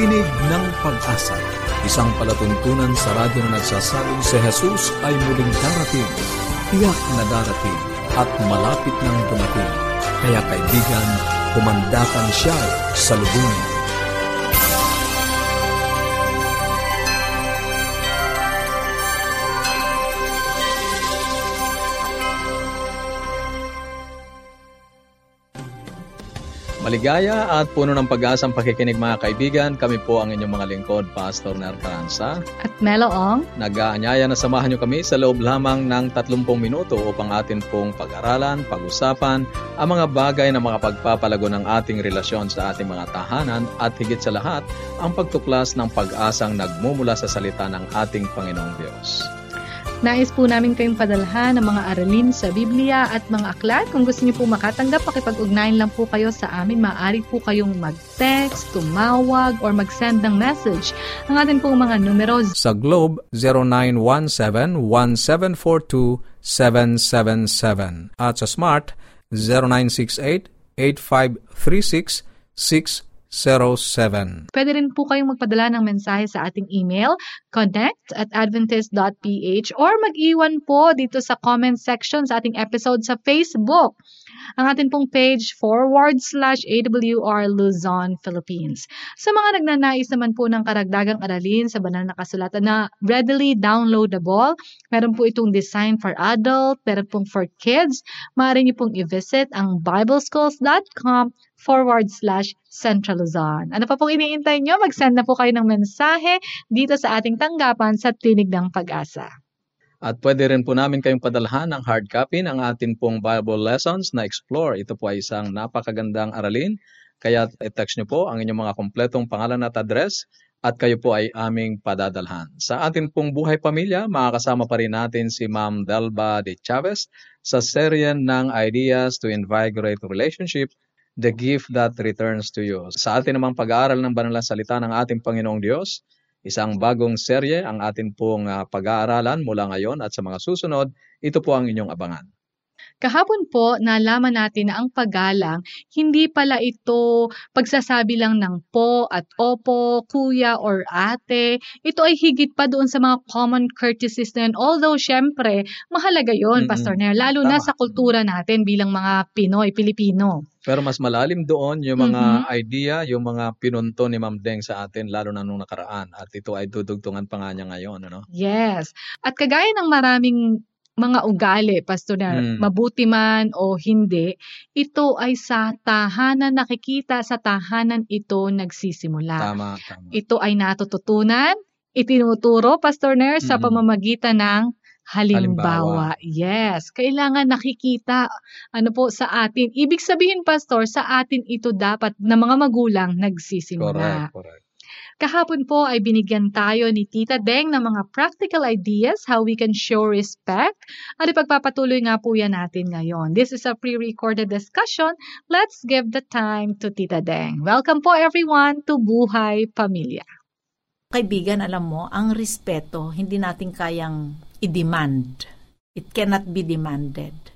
Tinig ng Pag-asa, isang palatuntunan sa radyo na nagsasabing si Jesus ay muling darating, tiyak na darating, at malapit nang dumating. Kaya kaibigan, pumandakan siya sa lubungin. Maligaya at puno ng pag-asang pakikinig mga kaibigan. Kami po ang inyong mga lingkod, Pastor Nertaransa. At Meloong. Nag-aanyaya na samahan niyo kami sa loob lamang ng 30 minuto upang atin pong pag-aralan, pag-usapan ang mga bagay na makapagpapalago ng ating relasyon sa ating mga tahanan at higit sa lahat, ang pagtuklas ng pag-asang nagmumula sa salita ng ating Panginoong Diyos. Nais po namin kayong padalhan ng mga aralin sa Biblia at mga aklat. Kung gusto niyo po makatanggap, pakipag-ugnayan lang po kayo sa amin. Maaari po kayong mag-text, tumawag, or mag-send ng message. Ang atin pong mga numero Sa Globe, 0917-1742-777 at sa Smart, 0968-8536-607. Pwede rin po kayong magpadala ng mensahe sa ating email, connect at adventist.ph or mag-iwan po dito sa comment section sa ating episode sa Facebook. Ang ating pong page forward slash AWR Luzon, Philippines. Sa mga nagnanais naman po ng karagdagang aralin sa banal na kasulatan na readily downloadable, meron po itong design for adult, meron pong for kids, maaari niyo pong i-visit ang bibleschools.com forward slash Central Luzon. Ano pa pong iniintay nyo? Mag-send na po kayo ng mensahe dito sa ating tanggapan sa Tinig ng Pag-asa. At pwede rin po namin kayong padalhan ng hard copy ng atin pong Bible Lessons na Explore. Ito po ay isang napakagandang aralin. Kaya i-text nyo po ang inyong mga kompletong pangalan at address at kayo po ay aming padadalhan. Sa atin pong buhay pamilya, makakasama pa rin natin si Ma'am Delba de Chavez sa serye ng Ideas to Invigorate Relationship the gift that returns to you. Sa atin namang pag-aaral ng banal na salita ng ating Panginoong Diyos, isang bagong serye ang atin pong uh, pag-aaralan mula ngayon at sa mga susunod, ito po ang inyong abangan. Kahapon po, nalaman natin na ang paggalang, hindi pala ito pagsasabi lang ng po at opo, kuya or ate. Ito ay higit pa doon sa mga common courtesies na yun. Although, syempre, mahalaga yon mm-hmm. Pastor Nair, lalo Tama. na sa kultura natin bilang mga Pinoy, Pilipino. Pero mas malalim doon yung mga mm-hmm. idea, yung mga pinunto ni Ma'am Deng sa atin, lalo na nung nakaraan. At ito ay dudugtungan pa nga niya ngayon. Ano? Yes. At kagaya ng maraming mga ugali, Pastor na mm. mabuti man o hindi, ito ay sa tahanan, nakikita sa tahanan ito nagsisimula. Tama, tama. Ito ay natututunan, itinuturo, Pastor Nair, mm. sa pamamagitan ng halimbawa. halimbawa. Yes, kailangan nakikita ano po sa atin. Ibig sabihin, Pastor, sa atin ito dapat na mga magulang nagsisimula. Correct, correct. Kahapon po ay binigyan tayo ni Tita Deng ng mga practical ideas how we can show respect at ipagpapatuloy nga po yan natin ngayon. This is a pre-recorded discussion. Let's give the time to Tita Deng. Welcome po everyone to Buhay Pamilya. Kaibigan, alam mo, ang respeto hindi natin kayang i-demand. It cannot be demanded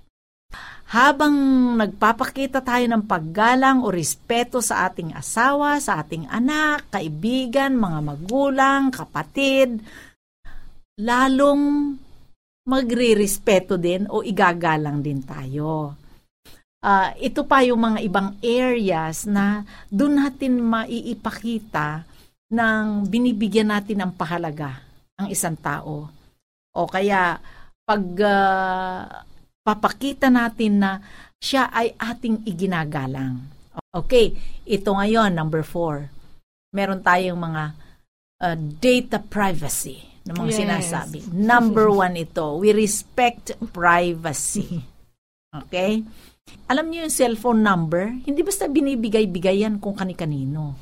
habang nagpapakita tayo ng paggalang o respeto sa ating asawa, sa ating anak, kaibigan, mga magulang, kapatid, lalong magre-respeto din o igagalang din tayo. Uh, ito pa yung mga ibang areas na doon natin maiipakita ng binibigyan natin ng pahalaga ang isang tao. O kaya pag uh, papakita natin na siya ay ating iginagalang. Okay, ito ngayon, number four. Meron tayong mga uh, data privacy na mga yes. sinasabi. Number one ito, we respect privacy. Okay? Alam niyo yung cellphone number, hindi basta binibigay-bigay yan kung kani-kanino.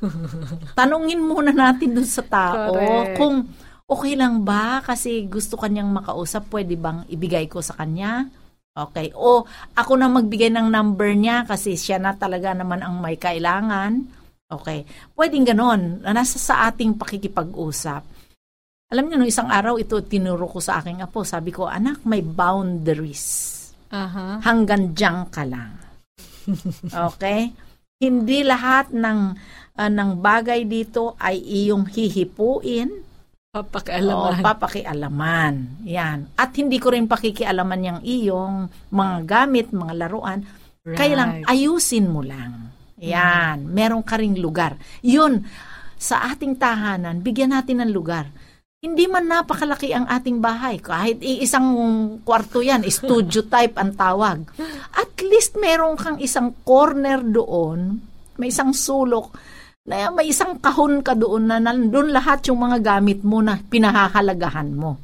Tanungin muna natin dun sa tao Correct. kung okay lang ba kasi gusto kanyang makausap, pwede bang ibigay ko sa kanya? Okay. O ako na magbigay ng number niya kasi siya na talaga naman ang may kailangan. Okay. Pwedeng ganon. Nasa sa ating pakikipag-usap. Alam niyo, no, isang araw ito tinuro ko sa aking apo. Sabi ko, anak, may boundaries. Uh-huh. Hanggang dyan ka lang. okay? Hindi lahat ng uh, ng bagay dito ay iyong hihipuin. Papakialaman. O, papakialaman. Yan. At hindi ko rin pakikialaman yung iyong mga gamit, mga laruan. Right. Kaya lang, ayusin mo lang. Yan. Mm-hmm. Meron ka ring lugar. Yun, sa ating tahanan, bigyan natin ng lugar hindi man napakalaki ang ating bahay. Kahit isang kwarto yan, studio type ang tawag. At least meron kang isang corner doon, may isang sulok, na may isang kahon ka doon na nandun lahat yung mga gamit mo na pinahahalagahan mo.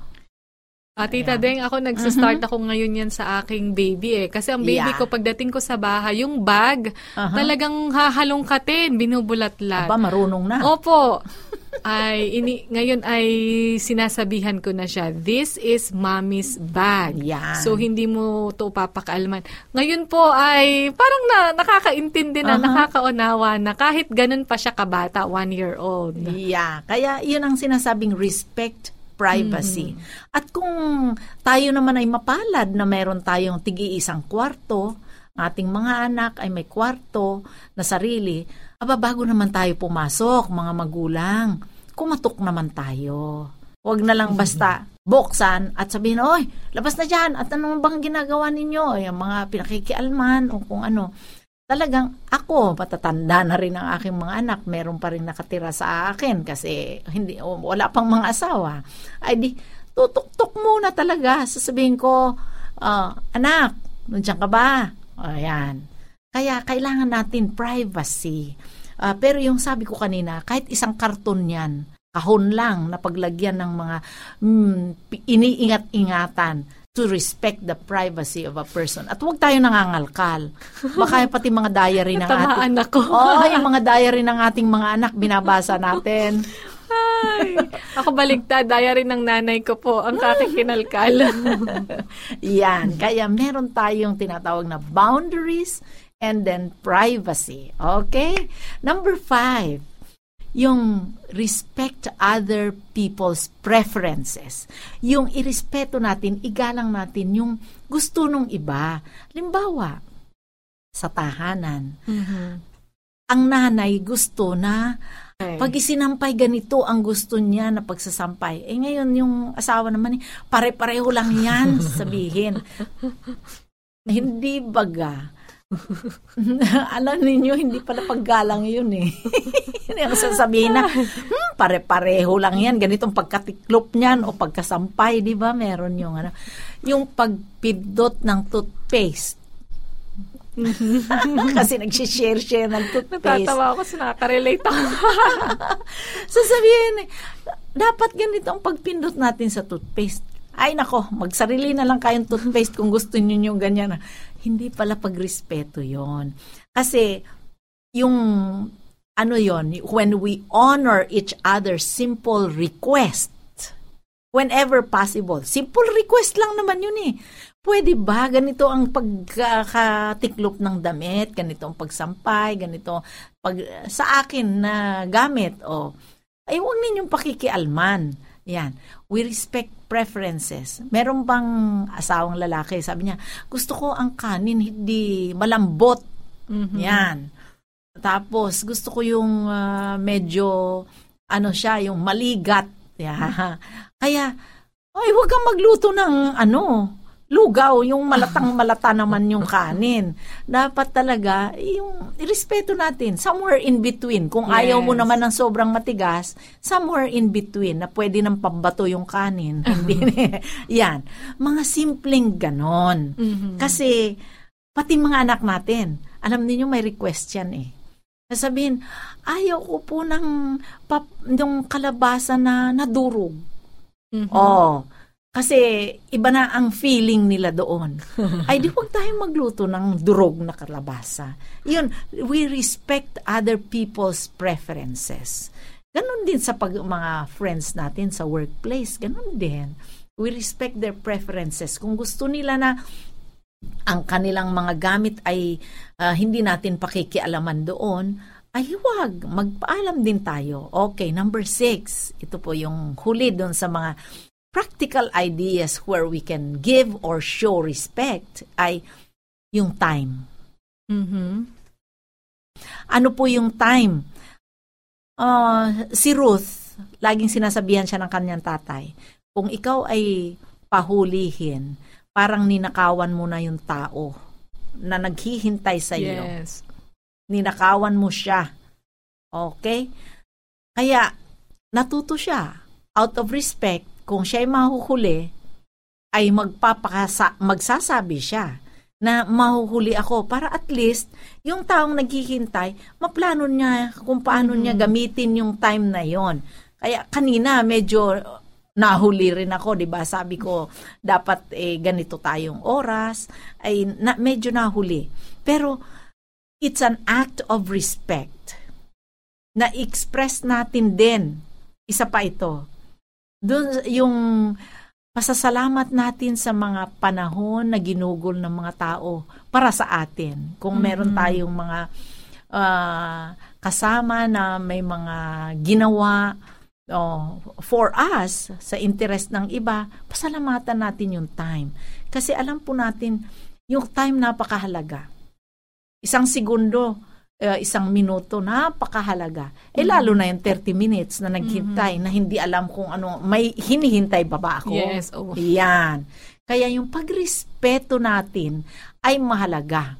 Ah, Tita Deng, ako nagsistart uh-huh. ako ngayon yan sa aking baby eh. Kasi ang baby yeah. ko, pagdating ko sa bahay, yung bag, uh-huh. talagang hahalongkatin, binubulatlat. Aba, marunong na. Opo. Ay, ini, ngayon ay sinasabihan ko na siya, this is mommy's bag. Yan. So, hindi mo to papakalman. Ngayon po ay parang na, nakakaintindi na, uh-huh. nakakaunawa na kahit ganun pa siya kabata, one year old. Yeah. Kaya, yun ang sinasabing respect privacy. Mm-hmm. At kung tayo naman ay mapalad na meron tayong tigi-isang kwarto, ating mga anak ay may kwarto na sarili, aba bago naman tayo pumasok, mga magulang, kumatok naman tayo. Huwag na lang basta buksan at sabihin, oy, labas na dyan, at ano bang ginagawa ninyo? Yung mga pinakikialman o kung ano talagang ako, patatanda na rin ang aking mga anak, meron pa rin nakatira sa akin kasi hindi wala pang mga asawa. Ay di, tutok-tok muna talaga. Sasabihin ko, uh, anak, nandiyan ka ba? Ayan. Kaya kailangan natin privacy. Uh, pero yung sabi ko kanina, kahit isang karton yan, kahon lang na paglagyan ng mga mm, iniingat-ingatan, to respect the privacy of a person. At huwag tayo nangangalkal. Baka pati mga diary ng ating... anak ko. oh, yung mga diary ng ating mga anak, binabasa natin. Ay, ako baligtad, diary ng nanay ko po, ang aking kinalkal. Yan, kaya meron tayong tinatawag na boundaries and then privacy. Okay? Number five, yung respect other people's preferences. Yung irespeto natin, igalang natin yung gusto nung iba. Limbawa, sa tahanan, mm-hmm. ang nanay gusto na okay. pag isinampay ganito ang gusto niya na pagsasampay. Eh ngayon yung asawa naman, eh, pare-pareho lang yan sabihin. Hindi baga Alam ninyo, hindi pala paggalang yun eh. Hindi ang sasabihin na, hmm, pare-pareho lang yan. Ganitong pagkatiklop niyan o pagkasampay, di ba? Meron yung ano. Yung pagpindot ng toothpaste. Kasi nagsishare-share ng toothpaste. Natatawa ako sa nakaka-relate ako. Sasabihin, dapat ganito ang pagpindot natin sa toothpaste. Ay nako, magsarili na lang kayong toothpaste kung gusto niyo yung ganyan. Hindi pala pagrespeto yon Kasi yung ano yon when we honor each other's simple request, whenever possible. Simple request lang naman yun eh. Pwede ba ganito ang pagkatiklop ng damit, ganito ang pagsampay, ganito pag sa akin na gamit o oh, ay huwag ninyong pakikialman. Yan. We respect preferences. Meron bang asawang lalaki, sabi niya, gusto ko ang kanin hindi malambot. Mm-hmm. Yan. Tapos, gusto ko yung uh, medyo, ano siya, yung maligat. Yeah. Kaya, ay, huwag kang magluto ng, ano, lugaw, yung malatang malata naman yung kanin. Dapat talaga, yung irespeto natin, somewhere in between. Kung yes. ayaw mo naman ng sobrang matigas, somewhere in between na pwede nang pambato yung kanin. Hindi, yan. Mga simpleng ganon. Mm-hmm. Kasi, pati mga anak natin, alam niyo may request yan eh. Sabihin, ayaw ko po ng, pap, ng kalabasa na nadurog. Mm-hmm. Oh, kasi iba na ang feeling nila doon. Ay di huwag tayong magluto ng durog na kalabasa. Yun, we respect other people's preferences. Ganon din sa pag, mga friends natin sa workplace. Ganon din. We respect their preferences. Kung gusto nila na ang kanilang mga gamit ay uh, hindi natin pakikialaman doon, ay huwag, magpaalam din tayo. Okay, number six. Ito po yung huli doon sa mga practical ideas where we can give or show respect ay yung time. Mm-hmm. Ano po yung time? Uh, si Ruth, laging sinasabihan siya ng kanyang tatay, kung ikaw ay pahulihin, parang ninakawan mo na yung tao na naghihintay sa iyo. Yes. Ninakawan mo siya. Okay? Kaya, natuto siya. Out of respect, kung siya ay mahuhuli, ay magpapakasa, magsasabi siya na mahuhuli ako para at least yung taong naghihintay, maplano niya kung paano mm-hmm. niya gamitin yung time na yon. Kaya kanina medyo nahuli rin ako, 'di ba? Sabi ko dapat eh ganito tayong oras ay na, medyo nahuli. Pero it's an act of respect na express natin din. Isa pa ito. Doon yung pasasalamat natin sa mga panahon na ginugol ng mga tao para sa atin. Kung meron tayong mga uh, kasama na may mga ginawa oh, for us sa interest ng iba, pasalamatan natin yung time. Kasi alam po natin, yung time napakahalaga. Isang segundo, uh, isang minuto, napakahalaga. Eh mm-hmm. lalo na yung 30 minutes na naghintay mm-hmm. na hindi alam kung ano, may hinihintay ba ba ako? Yes. Oh. Yan. Kaya yung pagrespeto natin ay mahalaga.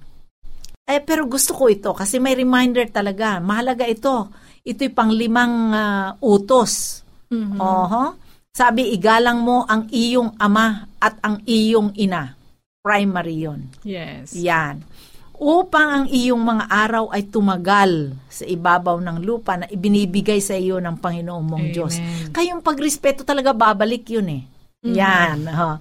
Eh, pero gusto ko ito kasi may reminder talaga. Mahalaga ito. Ito'y panglimang uh, utos. Mm-hmm. Oho. Sabi, igalang mo ang iyong ama at ang iyong ina. Primary yon. Yes. Yan upang ang iyong mga araw ay tumagal sa ibabaw ng lupa na ibinibigay sa iyo ng Panginoong mong Amen. Diyos. Kayong pagrespeto talaga babalik yun eh. Mm-hmm. Yan. Huh?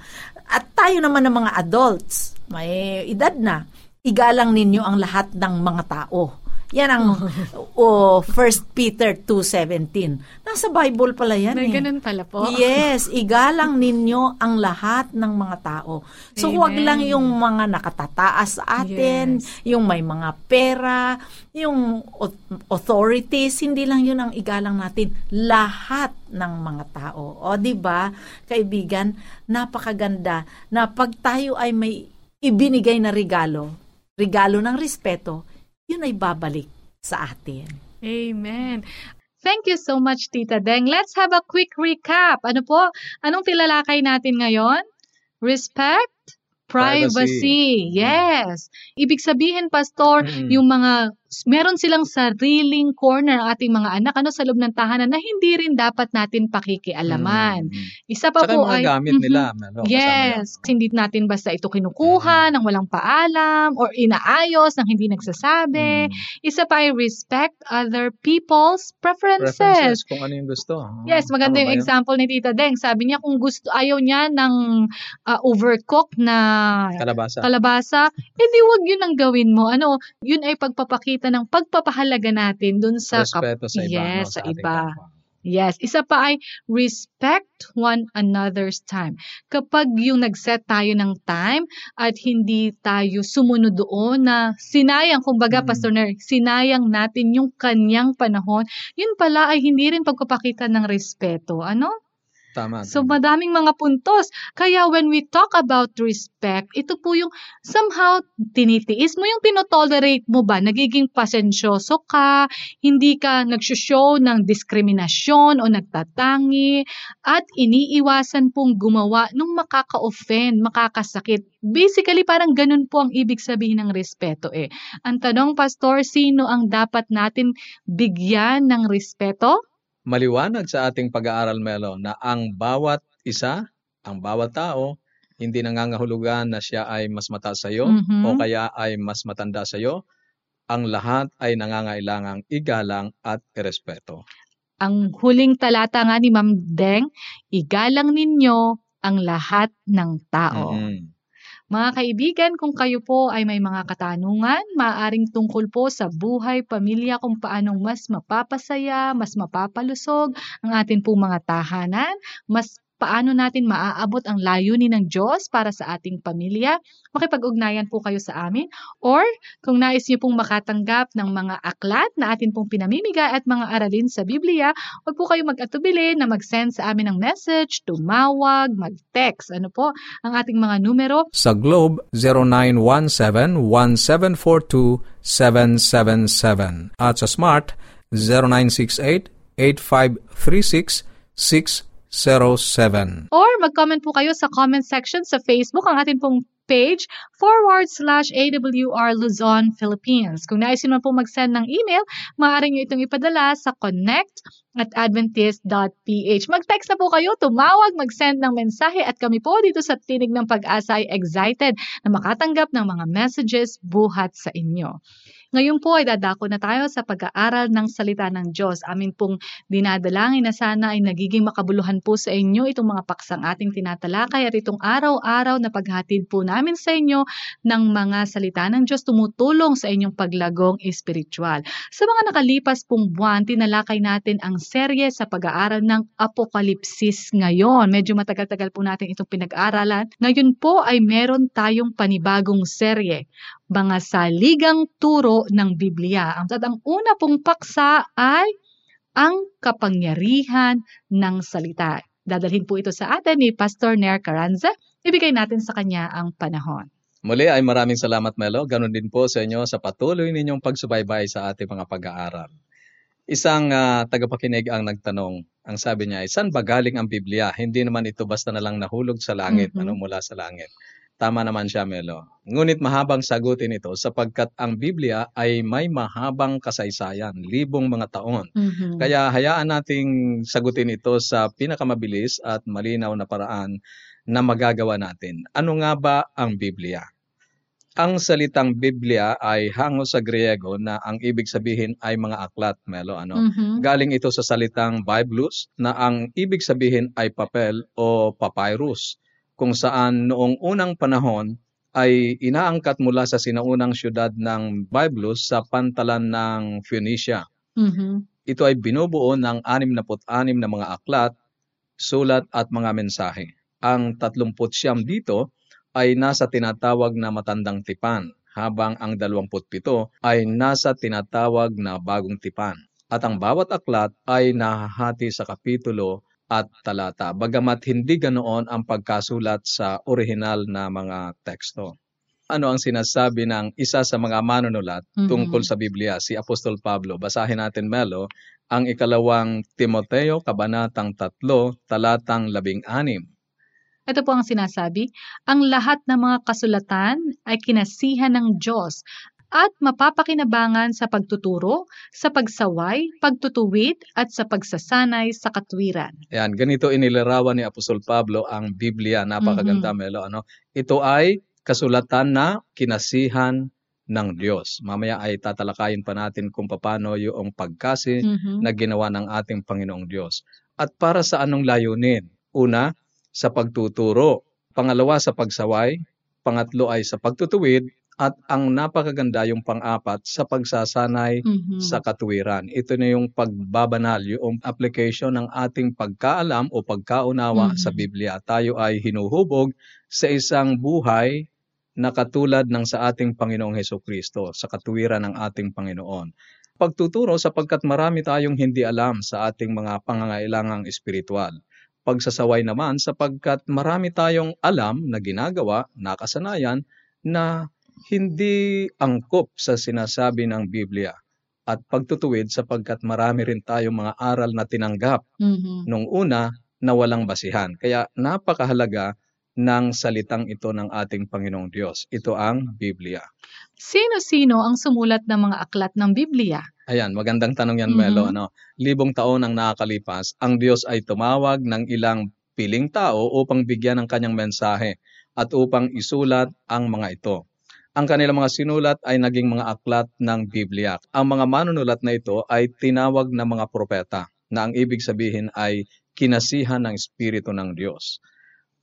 At tayo naman ng mga adults, may edad na, igalang ninyo ang lahat ng mga tao yan ang oh, 1 Peter 2.17. Nasa Bible pala yan May eh. ganun pala po. Yes, igalang ninyo ang lahat ng mga tao. So Amen. wag lang yung mga nakatataas sa atin, yes. yung may mga pera, yung authorities, hindi lang yun ang igalang natin. Lahat ng mga tao. O di ba, kaibigan, napakaganda na pag tayo ay may ibinigay na regalo, regalo ng respeto, yun ay babalik sa atin. Amen. Thank you so much, Tita Deng. Let's have a quick recap. Ano po? Anong tilalakay natin ngayon? Respect, privacy. privacy. Yes. Ibig sabihin, Pastor, mm-hmm. yung mga meron silang sariling corner ang ating mga anak ano sa loob ng tahanan na hindi rin dapat natin pakikialaman. Mm-hmm. Isa pa Saka po mga ay gamit mm-hmm. nila. Ano, yes, hindi natin basta ito kinukuha mm-hmm. ng walang paalam or inaayos ng hindi nagsasabi. Mm-hmm. Isa pa ay respect other people's preferences. preferences kung ano yung gusto. Yes, maganda yung example ni Tita Deng. Sabi niya kung gusto ayaw niya ng uh, overcooked na kalabasa. Kalabasa, edi wag yun ang gawin mo. Ano, yun ay pagpapakita pagpapakita ng pagpapahalaga natin dun sa respeto sa iba. Yes, no, sa, sa iba. Yes, isa pa ay respect one another's time. Kapag yung nag-set tayo ng time at hindi tayo sumunod doon na sinayang, kumbaga, mm. Pastor Ner, sinayang natin yung kanyang panahon, yun pala ay hindi rin pagpapakita ng respeto. Ano? Tama. So madaming mga puntos. Kaya when we talk about respect, ito po yung somehow tinitiis mo yung tinotolerate mo ba? Nagiging pasensyoso ka, hindi ka nagsushow ng diskriminasyon o nagtatangi, at iniiwasan pong gumawa nung makaka-offend, makakasakit. Basically, parang ganun po ang ibig sabihin ng respeto eh. Ang tanong, Pastor, sino ang dapat natin bigyan ng respeto? Maliwanag sa ating pag-aaral, Melo, na ang bawat isa, ang bawat tao, hindi nangangahulugan na siya ay mas mataas sa iyo mm-hmm. o kaya ay mas matanda sa iyo. Ang lahat ay nangangailangang igalang at irespeto. Ang huling talata nga ni Ma'am Deng, igalang ninyo ang lahat ng tao. Mm-hmm. Mga kaibigan, kung kayo po ay may mga katanungan, maaaring tungkol po sa buhay, pamilya, kung paanong mas mapapasaya, mas mapapalusog ang atin pong mga tahanan, mas paano natin maaabot ang layunin ng Diyos para sa ating pamilya, makipag-ugnayan po kayo sa amin. Or kung nais niyo pong makatanggap ng mga aklat na atin pong pinamimigay at mga aralin sa Biblia, huwag po kayo mag-atubili na mag-send sa amin ng message, tumawag, mag-text. Ano po ang ating mga numero? Sa Globe, 0917-1742-777. At sa Smart, 0968-8536-607. Or mag-comment po kayo sa comment section sa Facebook ang ating pong page forward slash AWR Luzon, Philippines. Kung nais naman po mag-send ng email, maaari nyo itong ipadala sa connect at adventist.ph. Mag-text na po kayo, tumawag, mag-send ng mensahe at kami po dito sa Tinig ng Pag-asa ay excited na makatanggap ng mga messages buhat sa inyo. Ngayon po ay dadako na tayo sa pag-aaral ng salita ng Diyos. Amin pong dinadalangin na sana ay nagiging makabuluhan po sa inyo itong mga paksang ating tinatalakay at itong araw-araw na paghatid po namin sa inyo ng mga salita ng Diyos tumutulong sa inyong paglagong espiritual. Sa mga nakalipas pong buwan, tinalakay natin ang serye sa pag-aaral ng Apokalipsis ngayon. Medyo matagal-tagal po natin itong pinag-aaralan. Ngayon po ay meron tayong panibagong serye mga saligang turo ng Biblia. At ang una pong paksa ay ang kapangyarihan ng salita. Dadalhin po ito sa atin ni Pastor Nair Caranza. Ibigay natin sa kanya ang panahon. Muli ay maraming salamat Melo. Ganon din po sa inyo sa patuloy ninyong pagsubaybay sa ating mga pag-aaral. Isang uh, tagapakinig ang nagtanong. Ang sabi niya ay, saan ba galing ang Biblia? Hindi naman ito basta na lang nahulog sa langit, mm-hmm. ano mula sa langit. Tama naman siya, Melo. Ngunit mahabang sagutin ito sapagkat ang Biblia ay may mahabang kasaysayan, libong mga taon. Mm-hmm. Kaya hayaan nating sagutin ito sa pinakamabilis at malinaw na paraan na magagawa natin. Ano nga ba ang Biblia? Ang salitang Biblia ay hango sa Griego na ang ibig sabihin ay mga aklat, Melo. Ano? Mm-hmm. Galing ito sa salitang Biblos na ang ibig sabihin ay papel o papyrus kung saan noong unang panahon ay inaangkat mula sa sinaunang syudad ng Byblos sa pantalan ng Phoenicia. Mm-hmm. Ito ay binubuo ng 66 na mga aklat, sulat at mga mensahe. Ang 39 dito ay nasa tinatawag na matandang tipan, habang ang 27 ay nasa tinatawag na bagong tipan. At ang bawat aklat ay nahahati sa kapitulo at talata, bagamat hindi ganoon ang pagkasulat sa orihinal na mga teksto. Ano ang sinasabi ng isa sa mga manunulat mm-hmm. tungkol sa Biblia, si Apostol Pablo? Basahin natin, Melo, ang ikalawang Timoteo, kabanatang 3, talatang 16. Ito po ang sinasabi, ang lahat ng mga kasulatan ay kinasihan ng Diyos at mapapakinabangan sa pagtuturo, sa pagsaway, pagtutuwid at sa pagsasanay sa katwiran. Yan, ganito inilarawan ni Apostol Pablo ang Biblia. Napakaganda, mm-hmm. Melo. Ano? Ito ay kasulatan na kinasihan ng Diyos. Mamaya ay tatalakayin pa natin kung paano yung pagkasi mm-hmm. na ginawa ng ating Panginoong Diyos. At para sa anong layunin? Una, sa pagtuturo. Pangalawa, sa pagsaway. Pangatlo ay sa pagtutuwid at ang napakaganda yung pang-apat sa pagsasanay mm-hmm. sa katuwiran. Ito na yung pagbabanal, yung application ng ating pagkaalam o pagkaunawa mm-hmm. sa Biblia. Tayo ay hinuhubog sa isang buhay na katulad ng sa ating Panginoong Heso Kristo, sa katuwiran ng ating Panginoon. Pagtuturo sapagkat marami tayong hindi alam sa ating mga pangangailangang espiritual pagsasaway naman sapagkat marami tayong alam na ginagawa, nakasanayan, na hindi angkop sa sinasabi ng Biblia at pagtutuwid sapagkat marami rin tayong mga aral na tinanggap mm-hmm. nung una na walang basihan. Kaya napakahalaga ng salitang ito ng ating Panginoong Diyos. Ito ang Biblia. Sino-sino ang sumulat ng mga aklat ng Biblia? Ayan, magandang tanong yan, mm-hmm. Melo. Ano, libong taon ang nakakalipas, ang Diyos ay tumawag ng ilang piling tao upang bigyan ng kanyang mensahe at upang isulat ang mga ito. Ang kanilang mga sinulat ay naging mga aklat ng Biblia. Ang mga manunulat na ito ay tinawag na mga propeta na ang ibig sabihin ay kinasihan ng Espiritu ng Diyos.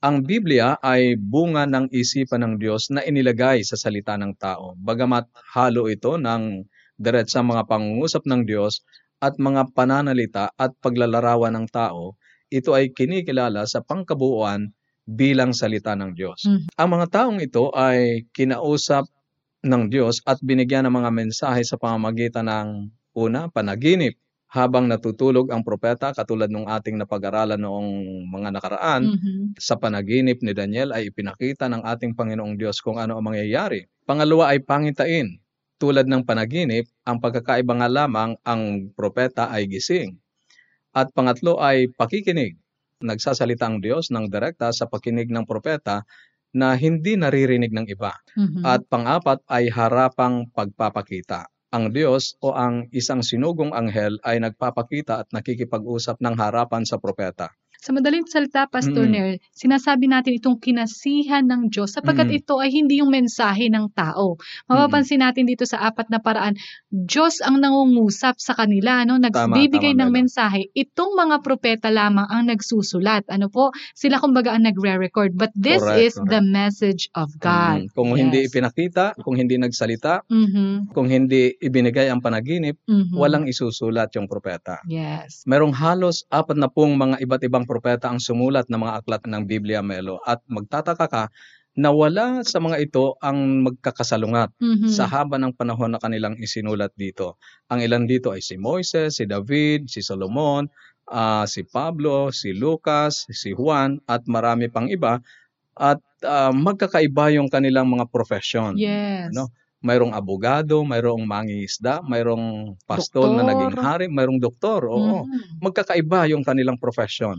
Ang Biblia ay bunga ng isipan ng Diyos na inilagay sa salita ng tao. Bagamat halo ito ng diretsang mga pangungusap ng Diyos at mga pananalita at paglalarawan ng tao, ito ay kinikilala sa pangkabuuan bilang salita ng Diyos. Mm. Ang mga taong ito ay kinausap ng Diyos at binigyan ng mga mensahe sa pamamagitan ng una, panaginip. Habang natutulog ang propeta, katulad ng ating napag-aralan noong mga nakaraan, Mhm. sa panaginip ni Daniel ay ipinakita ng ating Panginoong Diyos kung ano ang mangyayari. Pangalawa ay pangitain. Tulad ng panaginip, ang pagkakaiba nga lamang ang propeta ay gising. At pangatlo ay pakikinig. Nagsasalita ang Diyos ng direkta sa pakinig ng propeta na hindi naririnig ng iba. Mhm. At pang-apat ay harapang pagpapakita. Ang Diyos o ang isang sinugong anghel ay nagpapakita at nakikipag-usap ng harapan sa propeta. Sa madaling salita, Pastor Mm. Ner, sinasabi natin itong kinasihan ng Diyos sapagkat Mm. ito ay hindi yung mensahe ng tao. Mapapansin natin dito sa apat na paraan, Diyos ang nangungusap sa kanila, no? nagbibigay tama, ng Melo. mensahe. Itong mga propeta lamang ang nagsusulat. Ano po? Sila kumbaga ang nagre-record. But this Correct, is correct. the message of God. Mm, Kung hindi Yes. ipinakita, kung hindi nagsalita, Mhm, kung hindi ibinigay ang panaginip, mhm. walang isusulat yung propeta. Yes. Merong halos apat na pong mga iba't ibang propeta ang sumulat ng mga aklat ng Biblia, Melo. At magtataka ka na wala sa mga ito ang magkakasalungat Mhm. sa haba ng panahon na kanilang isinulat dito. Ang ilan dito ay si Moises, si David, si Solomon, ah, si Pablo, si Lucas, si Juan, at marami pang iba. At ah, magkakaiba yung kanilang mga profession. Yes. Ano? Mayroong abogado, mayroong mangingisda, mayroong pastol na Doktor. naging hari, mayroong doktor. Oo. Mhm. Magkakaiba yung kanilang profession.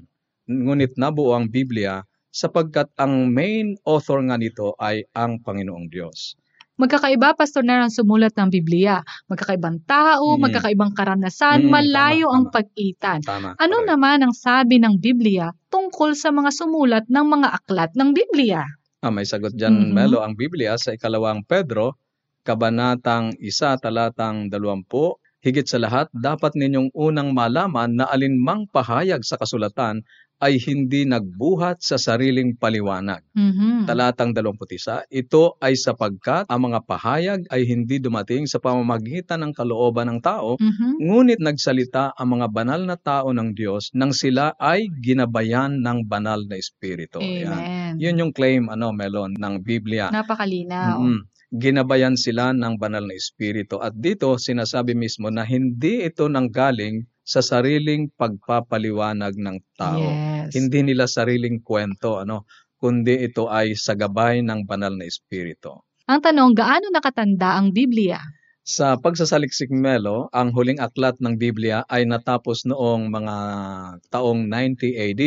Ngunit nabuo ang Biblia sapagkat ang main author nga nito ay ang Panginoong Diyos. Magkakaiba, Pastor Ner, ang sumulat ng Biblia. Magkakaibang tao, Mm. magkakaibang karanasan, Mm, malayo tama, ang tama. pag-itan. Tama. Ano correct. naman ang sabi ng Biblia tungkol sa mga sumulat ng mga aklat ng Biblia? Ah, may sagot dyan, Mhm. Melo. Ang Biblia sa ikalawang Pedro, kabanatang isa, talatang dalawampu, higit sa lahat, dapat ninyong unang malaman na alinmang pahayag sa kasulatan ay hindi nagbuhat sa sariling paliwanag. Mhm. Talatang 21, ito ay sapagkat ang mga pahayag ay hindi dumating sa pamamagitan ng kalooban ng tao, Mhm. ngunit nagsalita ang mga banal na tao ng Diyos nang sila ay ginabayan ng banal na Espiritu. Yan. Amen. Yun yung claim, ano, Melon, ng Biblia. Napakalinaw. Mm-mm. Ginabayan sila ng banal na espiritu. At dito, sinasabi mismo na hindi ito nanggaling sa sariling pagpapaliwanag ng tao. Yes. Hindi nila sariling kwento, ano, kundi ito ay sa gabay ng banal na espiritu. Ang tanong, gaano nakatanda ang Biblia? Sa pagsasaliksik Melo, ang huling aklat ng Biblia ay natapos noong mga taong 90 AD.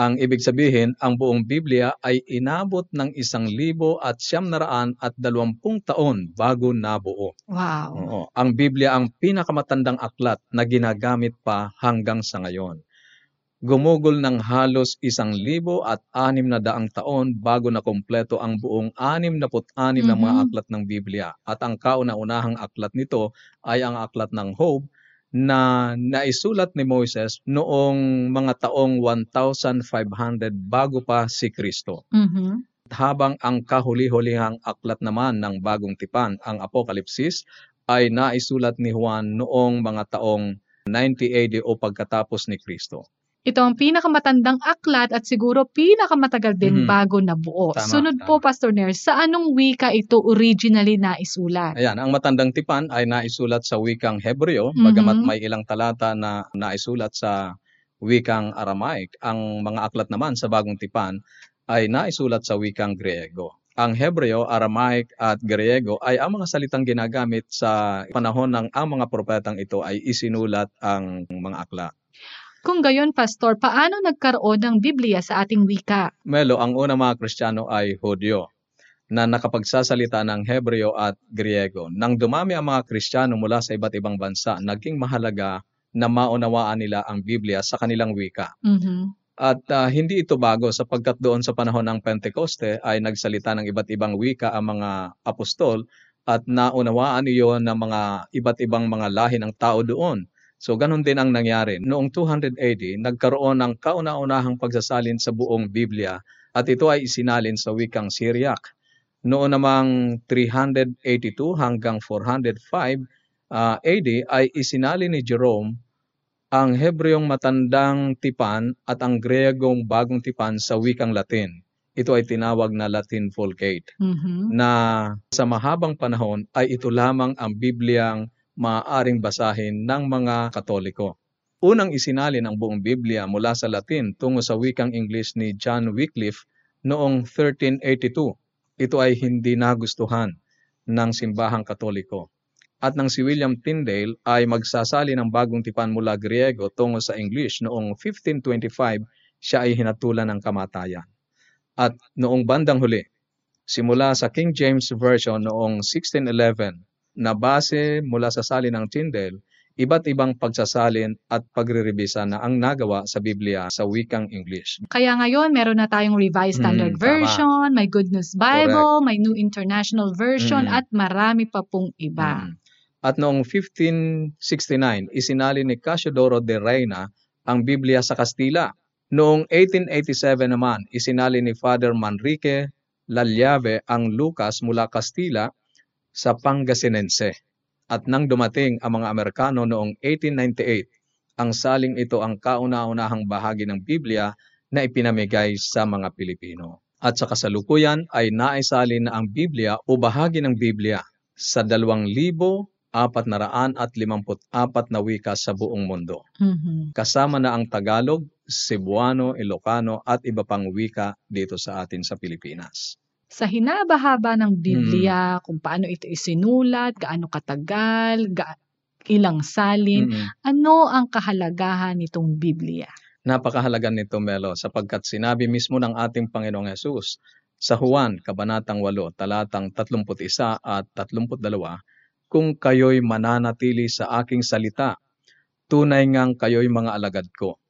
Ang ibig sabihin, ang buong Biblia ay inabot ng isang libo at siyam na raan at dalawampung taon bago nabuo. Wow. Oo. Ang Biblia ang pinakamatandang aklat na ginagamit pa hanggang sa ngayon. Gumugol ng halos isang libo at anim na daang taon bago na kumpleto ang buong anim na put-anim na mga aklat ng Biblia. At ang kauna-unahang aklat nito ay ang aklat ng Job na naisulat ni Moses noong mga taong 1,500 bago pa si Kristo Mhm. habang ang kahuli-hulihang aklat naman ng bagong tipan, ang Apokalipsis, ay naisulat ni Juan noong mga taong 90 AD o pagkatapos ni Kristo. Ito ang pinakamatandang aklat at siguro pinakamatagal din Mhm. bago nabuo. Tama, Sunod tama. po, Pastor Ner, sa anong wika ito originally naisulat? Ayan, ang matandang tipan ay naisulat sa wikang Hebreo, Mhm. bagamat may ilang talata na naisulat sa wikang Aramaic. Ang mga aklat naman sa bagong tipan ay naisulat sa wikang Griego. Ang Hebreo, Aramaic at Griego ay ang mga salitang ginagamit sa panahon ng ang mga propetang ito ay isinulat ang mga aklat. Kung gayon, Pastor, paano nagkaroon ng Biblia sa ating wika? Melo, ang unang mga Kristiyano ay Hudyo na nakapagsasalita ng Hebreo at Griego. Nang dumami ang mga Kristiyano mula sa iba't ibang bansa, naging mahalaga na maunawaan nila ang Biblia sa kanilang wika. Mhm. At ah, hindi ito bago sapagkat doon sa panahon ng Pentecoste ay nagsalita ng iba't ibang wika ang mga apostol at naunawaan iyon ng mga iba't ibang mga lahi ng tao doon. So ganun din ang nangyari. Noong 200 AD, nagkaroon ng kauna-unahang pagsasalin sa buong Biblia at ito ay isinalin sa wikang Syriac. Noon namang 382 hanggang 405 ah, AD ay isinalin ni Jerome ang Hebreong matandang tipan at ang Gregong bagong tipan sa wikang Latin. Ito ay tinawag na Latin Vulgate Mhm. na sa mahabang panahon ay ito lamang ang Bibliang maaaring basahin ng mga Katoliko. Unang isinalin ang buong Biblia mula sa Latin tungo sa wikang English ni John Wycliffe noong 1382. Ito ay hindi nagustuhan ng simbahang Katoliko. At nang si William Tyndale ay magsasali ng bagong tipan mula Griego tungo sa English noong 1525, siya ay hinatulan ng kamatayan. At noong bandang huli, simula sa King James Version noong 1611 na base mula sa salin ng Tyndale, iba't ibang pagsasalin at pagre-revisa na ang nagawa sa Biblia sa wikang English. Kaya ngayon, meron na tayong Revised Standard Mm, tama. Version, may Good News Bible, may New International Version, Mm. at marami pa pong iba. Mm. At noong 1569, isinali ni Casiodoro de Reina ang Biblia sa Kastila. Noong 1887 naman, isinali ni Father Manrique Lalyave ang Lucas mula Kastila sa Pangasinense. At nang dumating ang mga Amerikano noong 1898, ang saling ito ang kauna-unahang bahagi ng Biblia na ipinamigay sa mga Pilipino. At sa kasalukuyan ay naisalin na ang Biblia o bahagi ng Biblia sa 2,454 na wika sa buong mundo. Mhm. Kasama na ang Tagalog, Cebuano, Ilocano at iba pang wika dito sa atin sa Pilipinas. Sa hinaba-haba ng Biblia, Hmm. kung paano ito isinulat, gaano katagal, ga- ilang salin, Mm-mm. ano ang kahalagahan nitong Biblia? Napakahalaga nito, Melo, sapagkat sinabi mismo ng ating Panginoong Yesus sa Juan, Kabanatang 8, talatang 31 at 32, kung kayo'y mananatili sa aking salita, tunay ngang kayo'y mga alagad ko,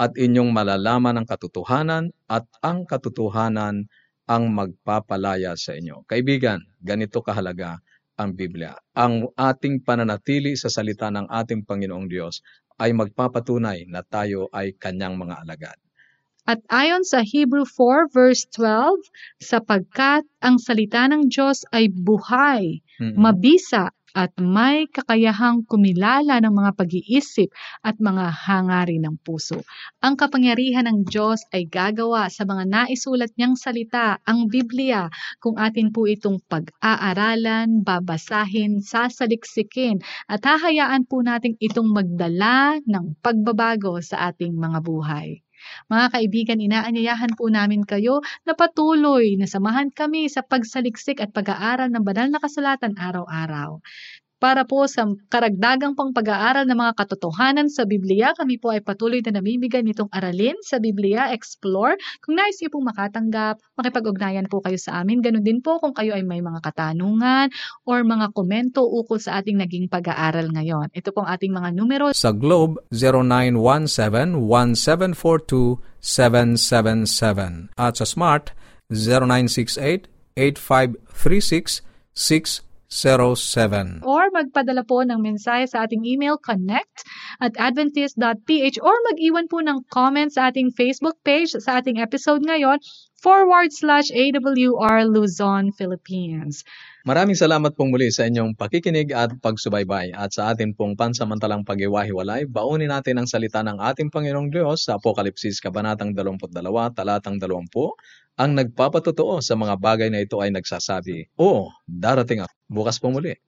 at inyong malalaman ang katotohanan at ang katotohanan ang magpapalaya sa inyo. Kaibigan, ganito kahalaga ang Biblia. Ang ating pananatili sa salita ng ating Panginoong Diyos ay magpapatunay na tayo ay kanyang mga alagad. At ayon sa Hebrew 4 verse 12, sapagkat ang salita ng Diyos ay buhay, Mm-mm. mabisa, at may kakayahang kumilala ng mga pag-iisip at mga hangarin ng puso. Ang kapangyarihan ng Diyos ay gagawa sa mga naisulat niyang salita, ang Biblia, kung atin po itong pag-aaralan, babasahin, sasaliksikin, at hahayaan po natin itong magdala ng pagbabago sa ating mga buhay. Mga kaibigan, inaanyayahan po namin kayo na patuloy na samahan kami sa pagsaliksik at pag-aaral ng banal na kasulatan araw-araw. Para po sa karagdagang pang pag-aaral ng mga katotohanan sa Biblia, kami po ay patuloy na namimigay nitong aralin sa Biblia Explore. Kung nais niyo pong makatanggap, makipag-ugnayan po kayo sa amin. Ganun din po kung kayo ay may mga katanungan or mga komento ukol sa ating naging pag-aaral ngayon. Ito pong ating mga numero Sa Globe, 0917-1742-777. At sa Smart, 0968-8536-607. or magpadala po ng mensahe sa ating email connect at adventist.ph or mag-iwan po ng comment sa ating Facebook page sa ating episode ngayon forward slash AWR Luzon, Philippines. Maraming salamat pong muli sa inyong pakikinig at pagsubaybay at sa atin pong pansamantalang pag-iwahiwalay, baunin natin ang salita ng ating Panginoong Diyos sa Apokalipsis Kabanatang 22, Talatang 20, ang nagpapatotoo sa mga bagay na ito ay nagsasabi, Oo, darating ako. Bukas po muli.